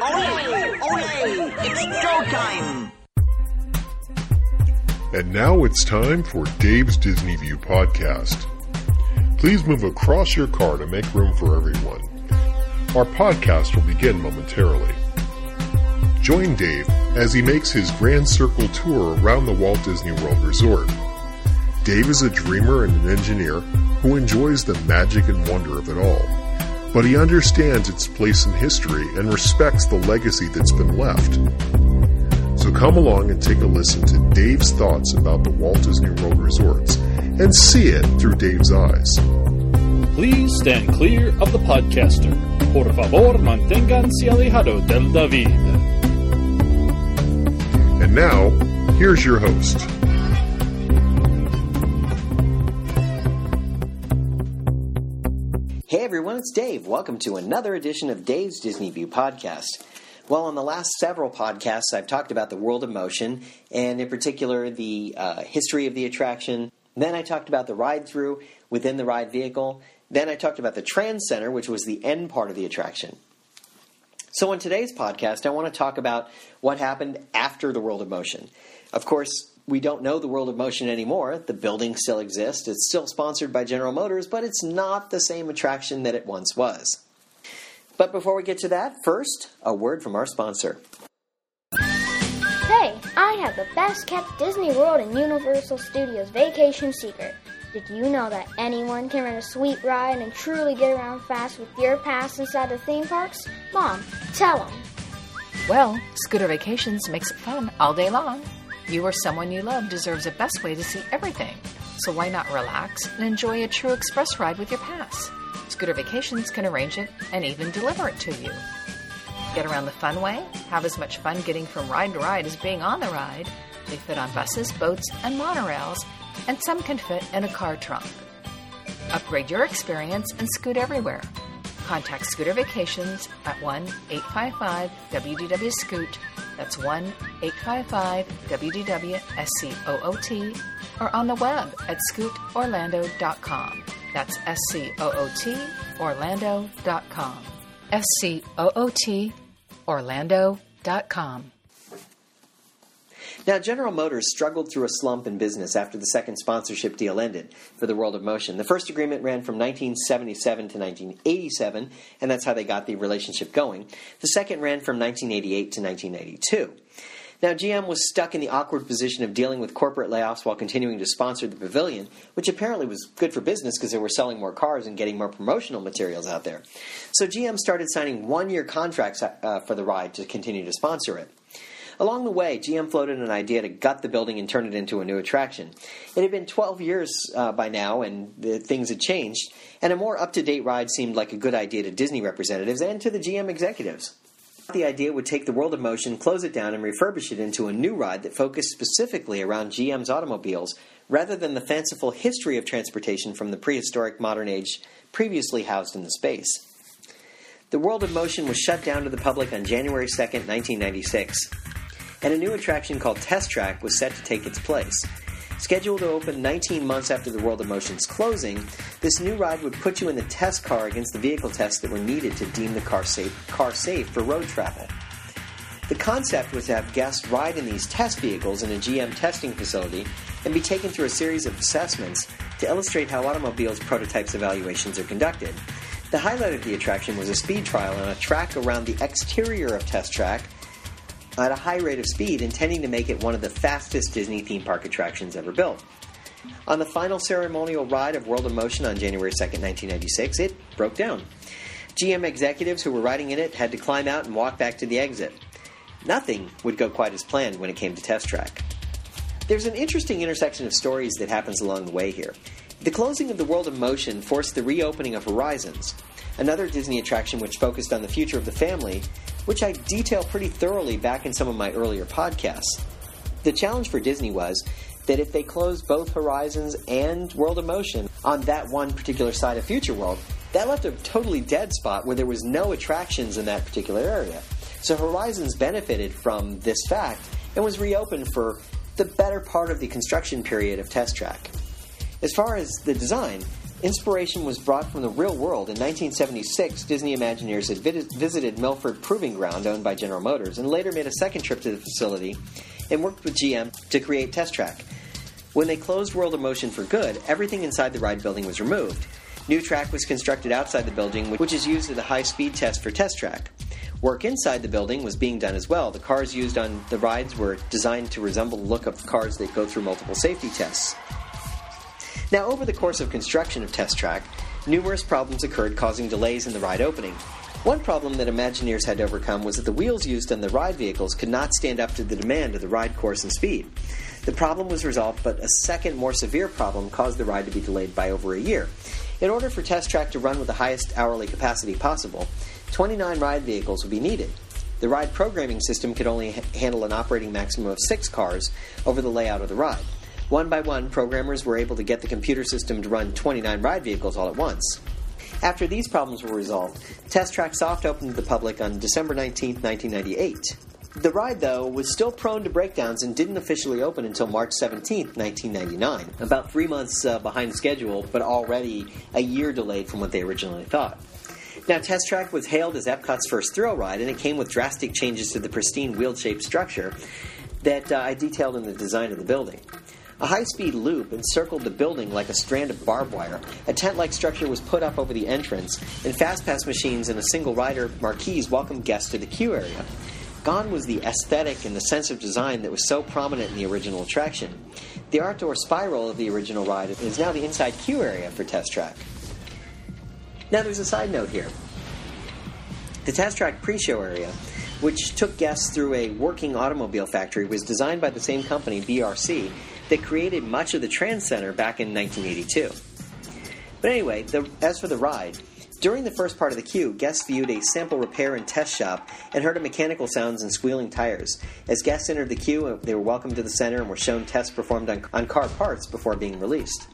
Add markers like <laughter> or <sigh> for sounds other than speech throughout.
Ole! Ole! It's Joe time! And now it's time for Dave's Disney View podcast. Please move across your car to make room for everyone. Our podcast will begin momentarily. Join Dave as he makes his Grand Circle tour around the Walt Disney World Resort. Dave is a dreamer and an engineer who enjoys the magic and wonder of it all, but he understands its place in history and respects the legacy that's been left. So come along and take a listen to Dave's thoughts about the Walt Disney World resorts and see it through Dave's eyes. Please stand clear of the podcaster. Por favor, manténganse alejado del David. And now, here's your host. Hey everyone, it's Dave. Welcome to another edition of Dave's Disney View podcast. Well, on the last several podcasts, I've talked about the world of motion, and in particular, the uh, history of the attraction. Then I talked about the ride through within the ride vehicle. Then I talked about the Trans Center, which was the end part of the attraction. So, on today's podcast, I want to talk about what happened after the world of motion. Of course, we don't know the world of motion anymore. The building still exists. It's still sponsored by General Motors, but it's not the same attraction that it once was. But before we get to that, first, a word from our sponsor. Hey, I have the best kept Disney World and Universal Studios vacation secret. Did you know that anyone can rent a sweet ride and truly get around fast with your pass inside the theme parks? Mom, tell them. Well, Scooter Vacations makes it fun all day long. You or someone you love deserves the best way to see everything. So why not relax and enjoy a true express ride with your pass? Scooter Vacations can arrange it and even deliver it to you. Get around the fun way, have as much fun getting from ride to ride as being on the ride. They fit on buses, boats, and monorails, and some can fit in a car trunk. Upgrade your experience and scoot everywhere. Contact Scooter Vacations at 1 855 WDW Scoot. That's 1 855 WDW or on the web at scootorlando.com. That's S C O O T Orlando.com. S C O O T Orlando.com. Now, General Motors struggled through a slump in business after the second sponsorship deal ended for the World of Motion. The first agreement ran from 1977 to 1987, and that's how they got the relationship going. The second ran from 1988 to 1992. Now, GM was stuck in the awkward position of dealing with corporate layoffs while continuing to sponsor the pavilion, which apparently was good for business because they were selling more cars and getting more promotional materials out there. So, GM started signing one year contracts uh, for the ride to continue to sponsor it. Along the way, GM floated an idea to gut the building and turn it into a new attraction. It had been 12 years uh, by now, and the, things had changed, and a more up to date ride seemed like a good idea to Disney representatives and to the GM executives. The idea would take the World of Motion, close it down, and refurbish it into a new ride that focused specifically around GM's automobiles rather than the fanciful history of transportation from the prehistoric modern age previously housed in the space. The World of Motion was shut down to the public on January 2, 1996, and a new attraction called Test Track was set to take its place. Scheduled to open 19 months after the World of Motion's closing, this new ride would put you in the test car against the vehicle tests that were needed to deem the car safe, car safe for road travel. The concept was to have guests ride in these test vehicles in a GM testing facility and be taken through a series of assessments to illustrate how automobiles prototypes evaluations are conducted. The highlight of the attraction was a speed trial on a track around the exterior of Test Track at a high rate of speed, intending to make it one of the fastest Disney theme park attractions ever built. On the final ceremonial ride of World of Motion on January 2, 1996, it broke down. GM executives who were riding in it had to climb out and walk back to the exit. Nothing would go quite as planned when it came to Test Track. There's an interesting intersection of stories that happens along the way here. The closing of the World of Motion forced the reopening of Horizons, another Disney attraction which focused on the future of the family, which I detail pretty thoroughly back in some of my earlier podcasts. The challenge for Disney was that if they closed both Horizons and World of Motion on that one particular side of Future World, that left a totally dead spot where there was no attractions in that particular area. So Horizons benefited from this fact and was reopened for the better part of the construction period of Test Track. As far as the design, Inspiration was brought from the real world. In 1976, Disney Imagineers had visited Milford Proving Ground, owned by General Motors, and later made a second trip to the facility and worked with GM to create Test Track. When they closed World of Motion for good, everything inside the ride building was removed. New track was constructed outside the building, which is used as a high speed test for Test Track. Work inside the building was being done as well. The cars used on the rides were designed to resemble the look of cars that go through multiple safety tests. Now, over the course of construction of Test Track, numerous problems occurred causing delays in the ride opening. One problem that Imagineers had to overcome was that the wheels used on the ride vehicles could not stand up to the demand of the ride course and speed. The problem was resolved, but a second, more severe problem caused the ride to be delayed by over a year. In order for Test Track to run with the highest hourly capacity possible, 29 ride vehicles would be needed. The ride programming system could only handle an operating maximum of six cars over the layout of the ride. One by one, programmers were able to get the computer system to run 29 ride vehicles all at once. After these problems were resolved, Test Track soft opened to the public on December 19, 1998. The ride, though, was still prone to breakdowns and didn't officially open until March 17, 1999. About three months uh, behind schedule, but already a year delayed from what they originally thought. Now, Test Track was hailed as Epcot's first thrill ride, and it came with drastic changes to the pristine wheel shaped structure that uh, I detailed in the design of the building. A high speed loop encircled the building like a strand of barbed wire. A tent like structure was put up over the entrance, and fast pass machines and a single rider marquees welcomed guests to the queue area. Gone was the aesthetic and the sense of design that was so prominent in the original attraction. The outdoor spiral of the original ride is now the inside queue area for Test Track. Now, there's a side note here. The Test Track pre show area, which took guests through a working automobile factory, was designed by the same company, BRC, that created much of the Trans Center back in 1982. But anyway, the, as for the ride, during the first part of the queue, guests viewed a sample repair and test shop and heard mechanical sounds and squealing tires. As guests entered the queue, uh, they were welcomed to the center and were shown tests performed on, on car parts before being released.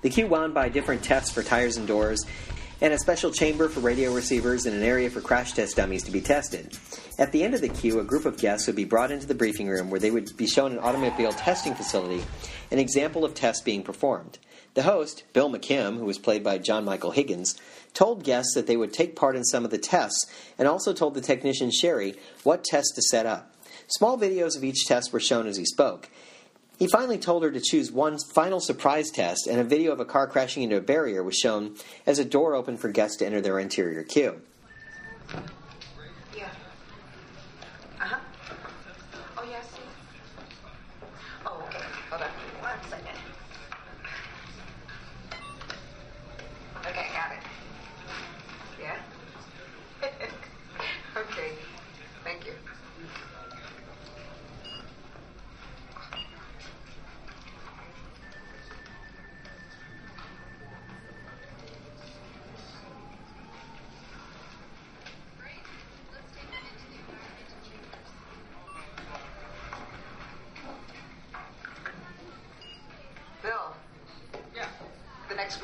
The queue wound by different tests for tires and doors, and a special chamber for radio receivers and an area for crash test dummies to be tested. At the end of the queue, a group of guests would be brought into the briefing room where they would be shown an automobile testing facility, an example of tests being performed. The host, Bill McKim, who was played by John Michael Higgins, told guests that they would take part in some of the tests and also told the technician Sherry what tests to set up. Small videos of each test were shown as he spoke. He finally told her to choose one final surprise test, and a video of a car crashing into a barrier was shown as a door opened for guests to enter their interior queue.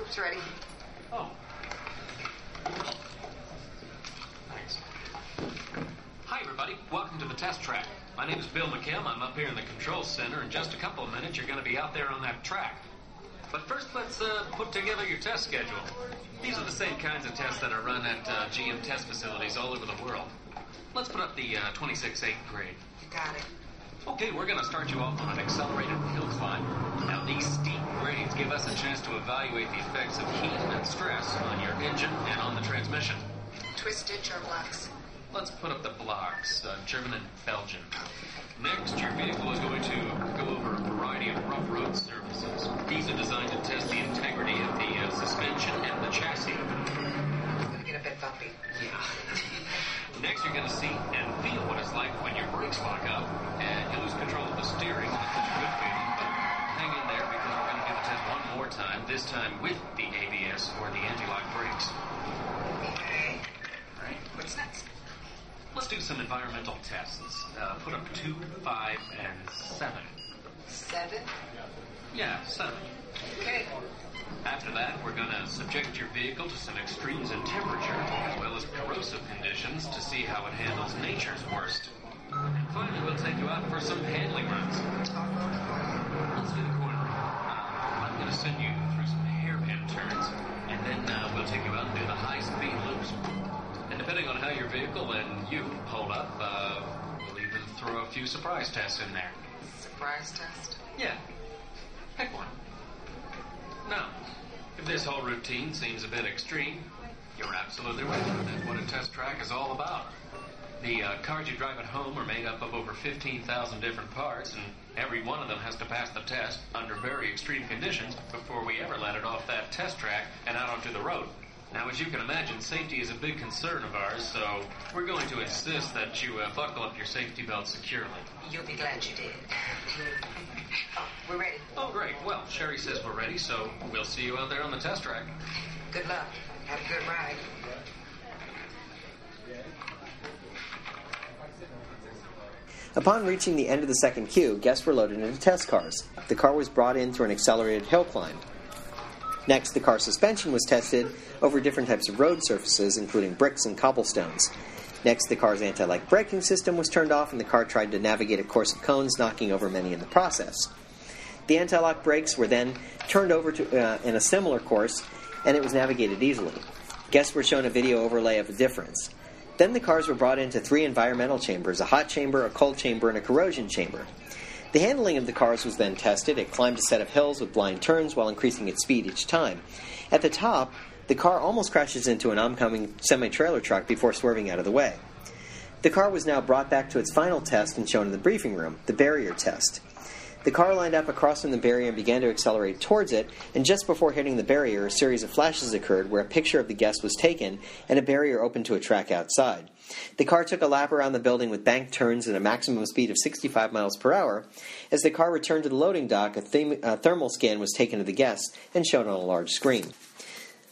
Group's ready. Oh. Thanks. Hi, everybody. Welcome to the test track. My name is Bill McKim. I'm up here in the control center. In just a couple of minutes, you're going to be out there on that track. But first, let's uh, put together your test schedule. These are the same kinds of tests that are run at uh, GM test facilities all over the world. Let's put up the uh, 26-8 grade. You got it. Okay, we're going to start you off on an accelerated hill climb. Now, these steep give us a chance to evaluate the effects of heat and stress on your engine and on the transmission. Twisted or blocks. Let's put up the blocks, uh, German and Belgian. Next, your vehicle is going to go over a variety of rough road surfaces. These are designed to test the integrity of the uh, suspension and the chassis. It's gonna get a bit bumpy. Yeah. <laughs> Next, you're going to see and feel what it's like when your brakes lock up and you lose control of the steering. That's a good feeling, because we're going to do the test one more time, this time with the ABS or the anti-lock brakes. Okay. All right. What's next? Let's do some environmental tests. Uh, put up two, five, and seven. Seven. Yeah, seven. Okay. After that, we're going to subject your vehicle to some extremes in temperature, as well as corrosive conditions, to see how it handles nature's worst. And finally, we'll take you out for some handling runs. Let's do the going to send you through some hairpin turns, and Then uh, we'll take you out and do the high-speed loops. And depending on how your vehicle and you hold up, uh, we'll even throw a few surprise tests in there. Surprise test. Yeah. Pick one. Now, if this whole routine seems a bit extreme, you're absolutely right. That's what a test track is all about. The uh, cars you drive at home are made up of over 15,000 different parts, and every one of them has to pass the test under very extreme conditions before we ever let it off that test track and out onto the road. Now, as you can imagine, safety is a big concern of ours, so we're going to insist that you uh, buckle up your safety belt securely. You'll be glad you did. oh, <laughs> we're ready. Oh, great. Well, Sherry says we're ready, so we'll see you out there on the test track. Good luck. Have a good ride. Upon reaching the end of the second queue, guests were loaded into test cars. The car was brought in through an accelerated hill climb. Next, the car's suspension was tested over different types of road surfaces, including bricks and cobblestones. Next, the car's anti lock braking system was turned off, and the car tried to navigate a course of cones, knocking over many in the process. The anti lock brakes were then turned over to, uh, in a similar course, and it was navigated easily. Guests were shown a video overlay of the difference. Then the cars were brought into three environmental chambers a hot chamber, a cold chamber, and a corrosion chamber. The handling of the cars was then tested. It climbed a set of hills with blind turns while increasing its speed each time. At the top, the car almost crashes into an oncoming semi trailer truck before swerving out of the way. The car was now brought back to its final test and shown in the briefing room, the barrier test. The car lined up across from the barrier and began to accelerate towards it, and just before hitting the barrier, a series of flashes occurred where a picture of the guest was taken and a barrier opened to a track outside. The car took a lap around the building with banked turns and a maximum speed of 65 miles per hour. As the car returned to the loading dock, a, them- a thermal scan was taken of the guest and shown on a large screen.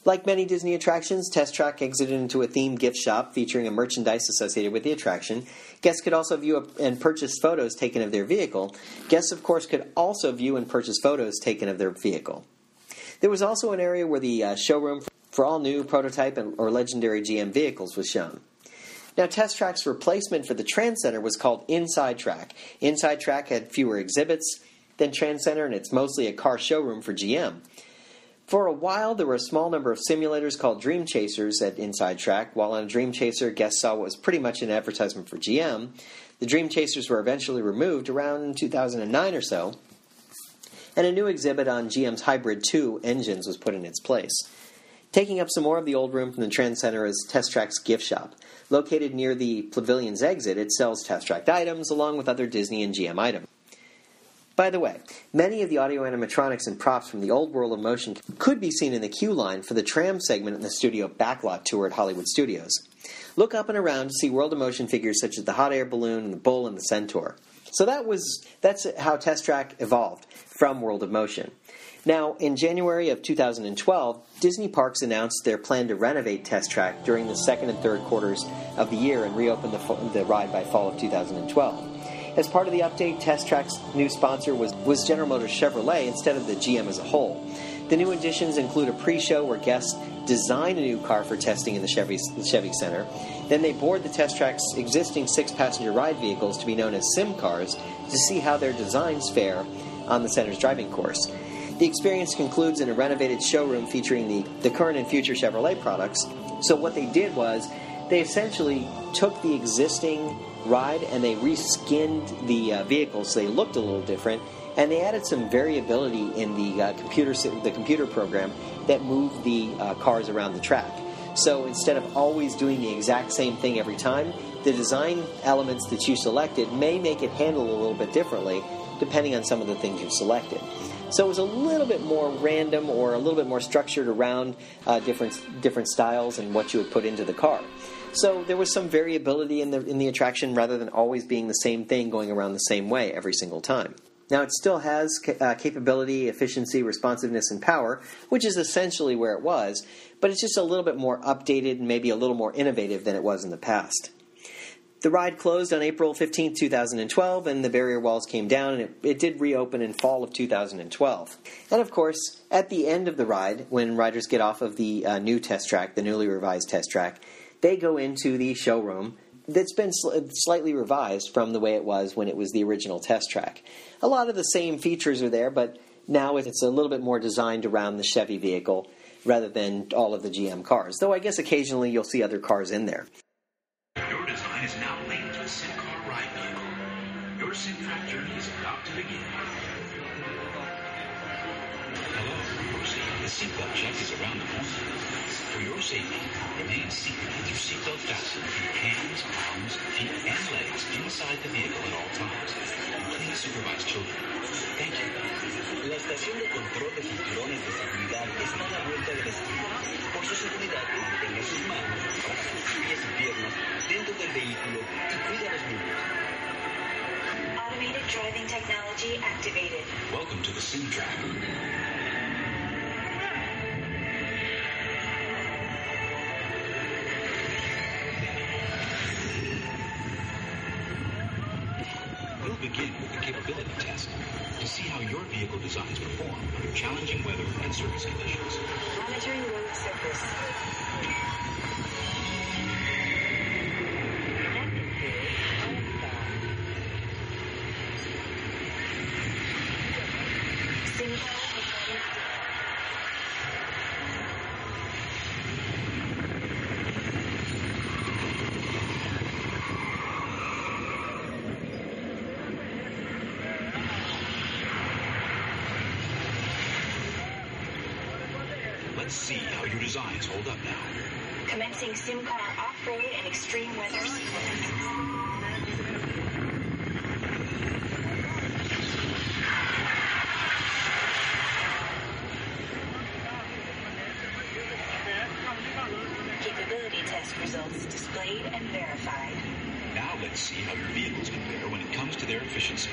Like many Disney attractions, Test Track exited into a themed gift shop featuring a merchandise associated with the attraction. Guests could also view and purchase photos taken of their vehicle. Guests, of course, could also view and purchase photos taken of their vehicle. There was also an area where the uh, showroom for all new prototype and, or legendary GM vehicles was shown. Now, Test Track's replacement for the Trans Center was called Inside Track. Inside Track had fewer exhibits than Trans Center, and it's mostly a car showroom for GM. For a while, there were a small number of simulators called Dream Chasers at Inside Track. While on a Dream Chaser, guests saw what was pretty much an advertisement for GM. The Dream Chasers were eventually removed around 2009 or so, and a new exhibit on GM's Hybrid 2 engines was put in its place. Taking up some more of the old room from the Trans Center is Test Track's gift shop. Located near the Pavilion's exit, it sells Test Track items along with other Disney and GM items. By the way, many of the audio animatronics and props from the old world of motion could be seen in the queue line for the tram segment in the studio backlot tour at Hollywood Studios. Look up and around to see world of motion figures such as the hot air balloon and the bull and the centaur. So that was that's how Test Track evolved from World of Motion. Now, in January of 2012, Disney Parks announced their plan to renovate Test Track during the second and third quarters of the year and reopen the, the ride by fall of 2012. As part of the update, Test Track's new sponsor was, was General Motors Chevrolet instead of the GM as a whole. The new additions include a pre show where guests design a new car for testing in the Chevy, the Chevy Center. Then they board the Test Track's existing six passenger ride vehicles to be known as sim cars to see how their designs fare on the center's driving course. The experience concludes in a renovated showroom featuring the, the current and future Chevrolet products. So, what they did was they essentially took the existing ride and they reskinned the uh, vehicles so they looked a little different and they added some variability in the uh, computer the computer program that moved the uh, cars around the track. So instead of always doing the exact same thing every time, the design elements that you selected may make it handle a little bit differently depending on some of the things you've selected. So it was a little bit more random or a little bit more structured around uh, different different styles and what you would put into the car. So there was some variability in the in the attraction rather than always being the same thing going around the same way every single time. Now it still has uh, capability, efficiency, responsiveness, and power, which is essentially where it was, but it's just a little bit more updated and maybe a little more innovative than it was in the past. The ride closed on April 15, 2012, and the barrier walls came down, and it, it, did reopen in fall of 2012. And of course, at the end of the ride, when riders get off of the uh, new test track, the newly revised test track, they go into the showroom that's been sl- slightly revised from the way it was when it was the original test track. A lot of the same features are there, but now it's a little bit more designed around the Chevy vehicle. rather than all of the GM cars. Though I guess occasionally you'll see other cars in there. Your design is now linked to a SimCar ride vehicle. Your SimTrack journey is about to begin. Hello. The seatbelt check is around the corner. For your safety, remain seated with your seatbelt fastened hands, arms, feet, and legs inside the vehicle at all times. Please supervise children. Thank you. La estación de control de cinturones de seguridad está a la vuelta de la esquina. Por su seguridad, mantenga sus manos, brazos, pies y piernas dentro del vehículo y cuida a los niños. Automated driving technology activated. Welcome to the SimTrack. See how your designs hold up now. Commencing SimCar off-road and extreme weather sequence. Capability test results displayed and verified. Now let's see how your vehicles compare when it comes to their efficiency.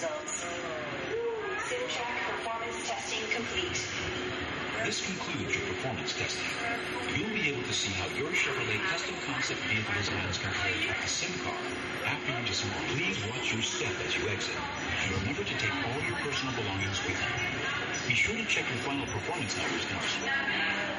Results. SimTrack performance testing complete. This concludes your performance testing. You'll be able to see how your Chevrolet custom concept vehicle designs compare with the sim car after you just please watch your step as you exit. And remember to take all your personal belongings with you. Be sure to check your final performance numbers elsewhere.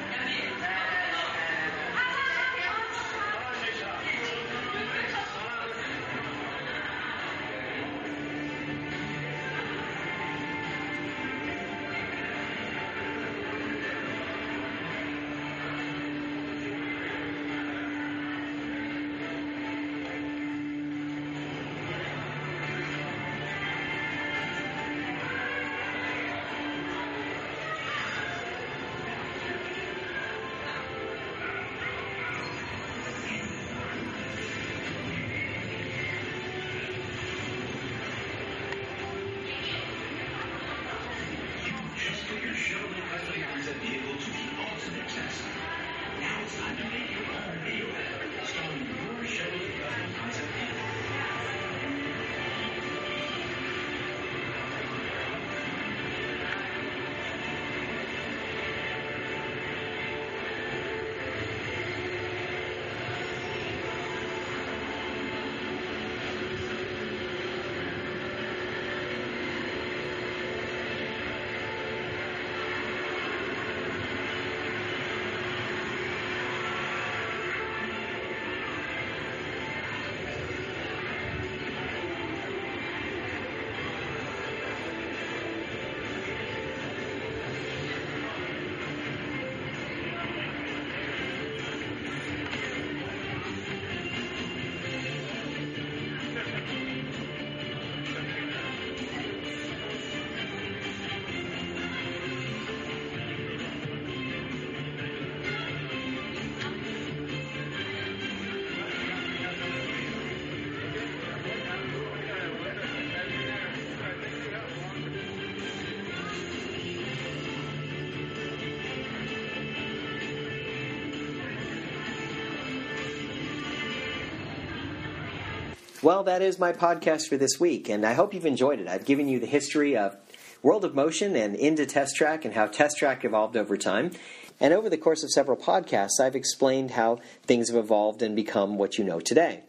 Well, that is my podcast for this week, and I hope you've enjoyed it. I've given you the history of World of Motion and into Test Track and how Test Track evolved over time. And over the course of several podcasts, I've explained how things have evolved and become what you know today.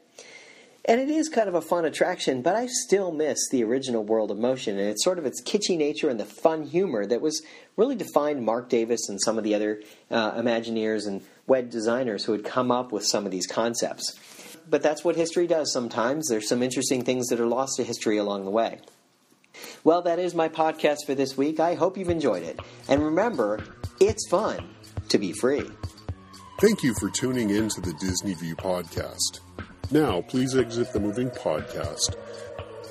And it is kind of a fun attraction, but I still miss the original World of Motion, and it's sort of its kitschy nature and the fun humor that was really defined Marc Davis and some of the other uh, Imagineers and web designers who had come up with some of these concepts but that's what history does sometimes. There's some interesting things that are lost to history along the way. Well, that is my podcast for this week. I hope you've enjoyed it. And remember, it's fun to be free. Thank you for tuning in to the Disney View podcast. Now, please exit the moving podcast.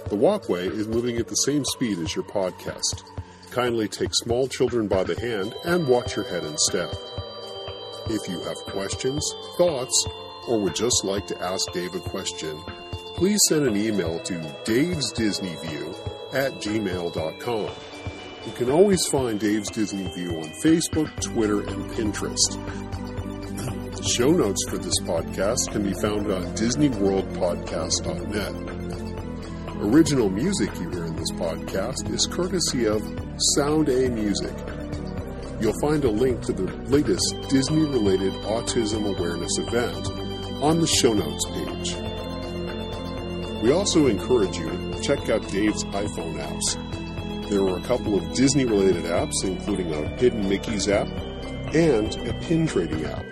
The walkway is moving at the same speed as your podcast. Kindly take small children by the hand and watch your head and step. If you have questions, thoughts, or would just like to ask Dave a question, please send an email to davesdisneyview at gmail.com. You can always find Dave's Disney View on Facebook, Twitter, and Pinterest. Show notes for this podcast can be found on DisneyWorldPodcast.net. Original music you hear in this podcast is courtesy of Sound A Music. You'll find a link to the latest Disney related autism awareness event on the show notes page. We also encourage you to check out Dave's iPhone apps. There are a couple of Disney related apps, including a Hidden Mickey's app and a pin trading app.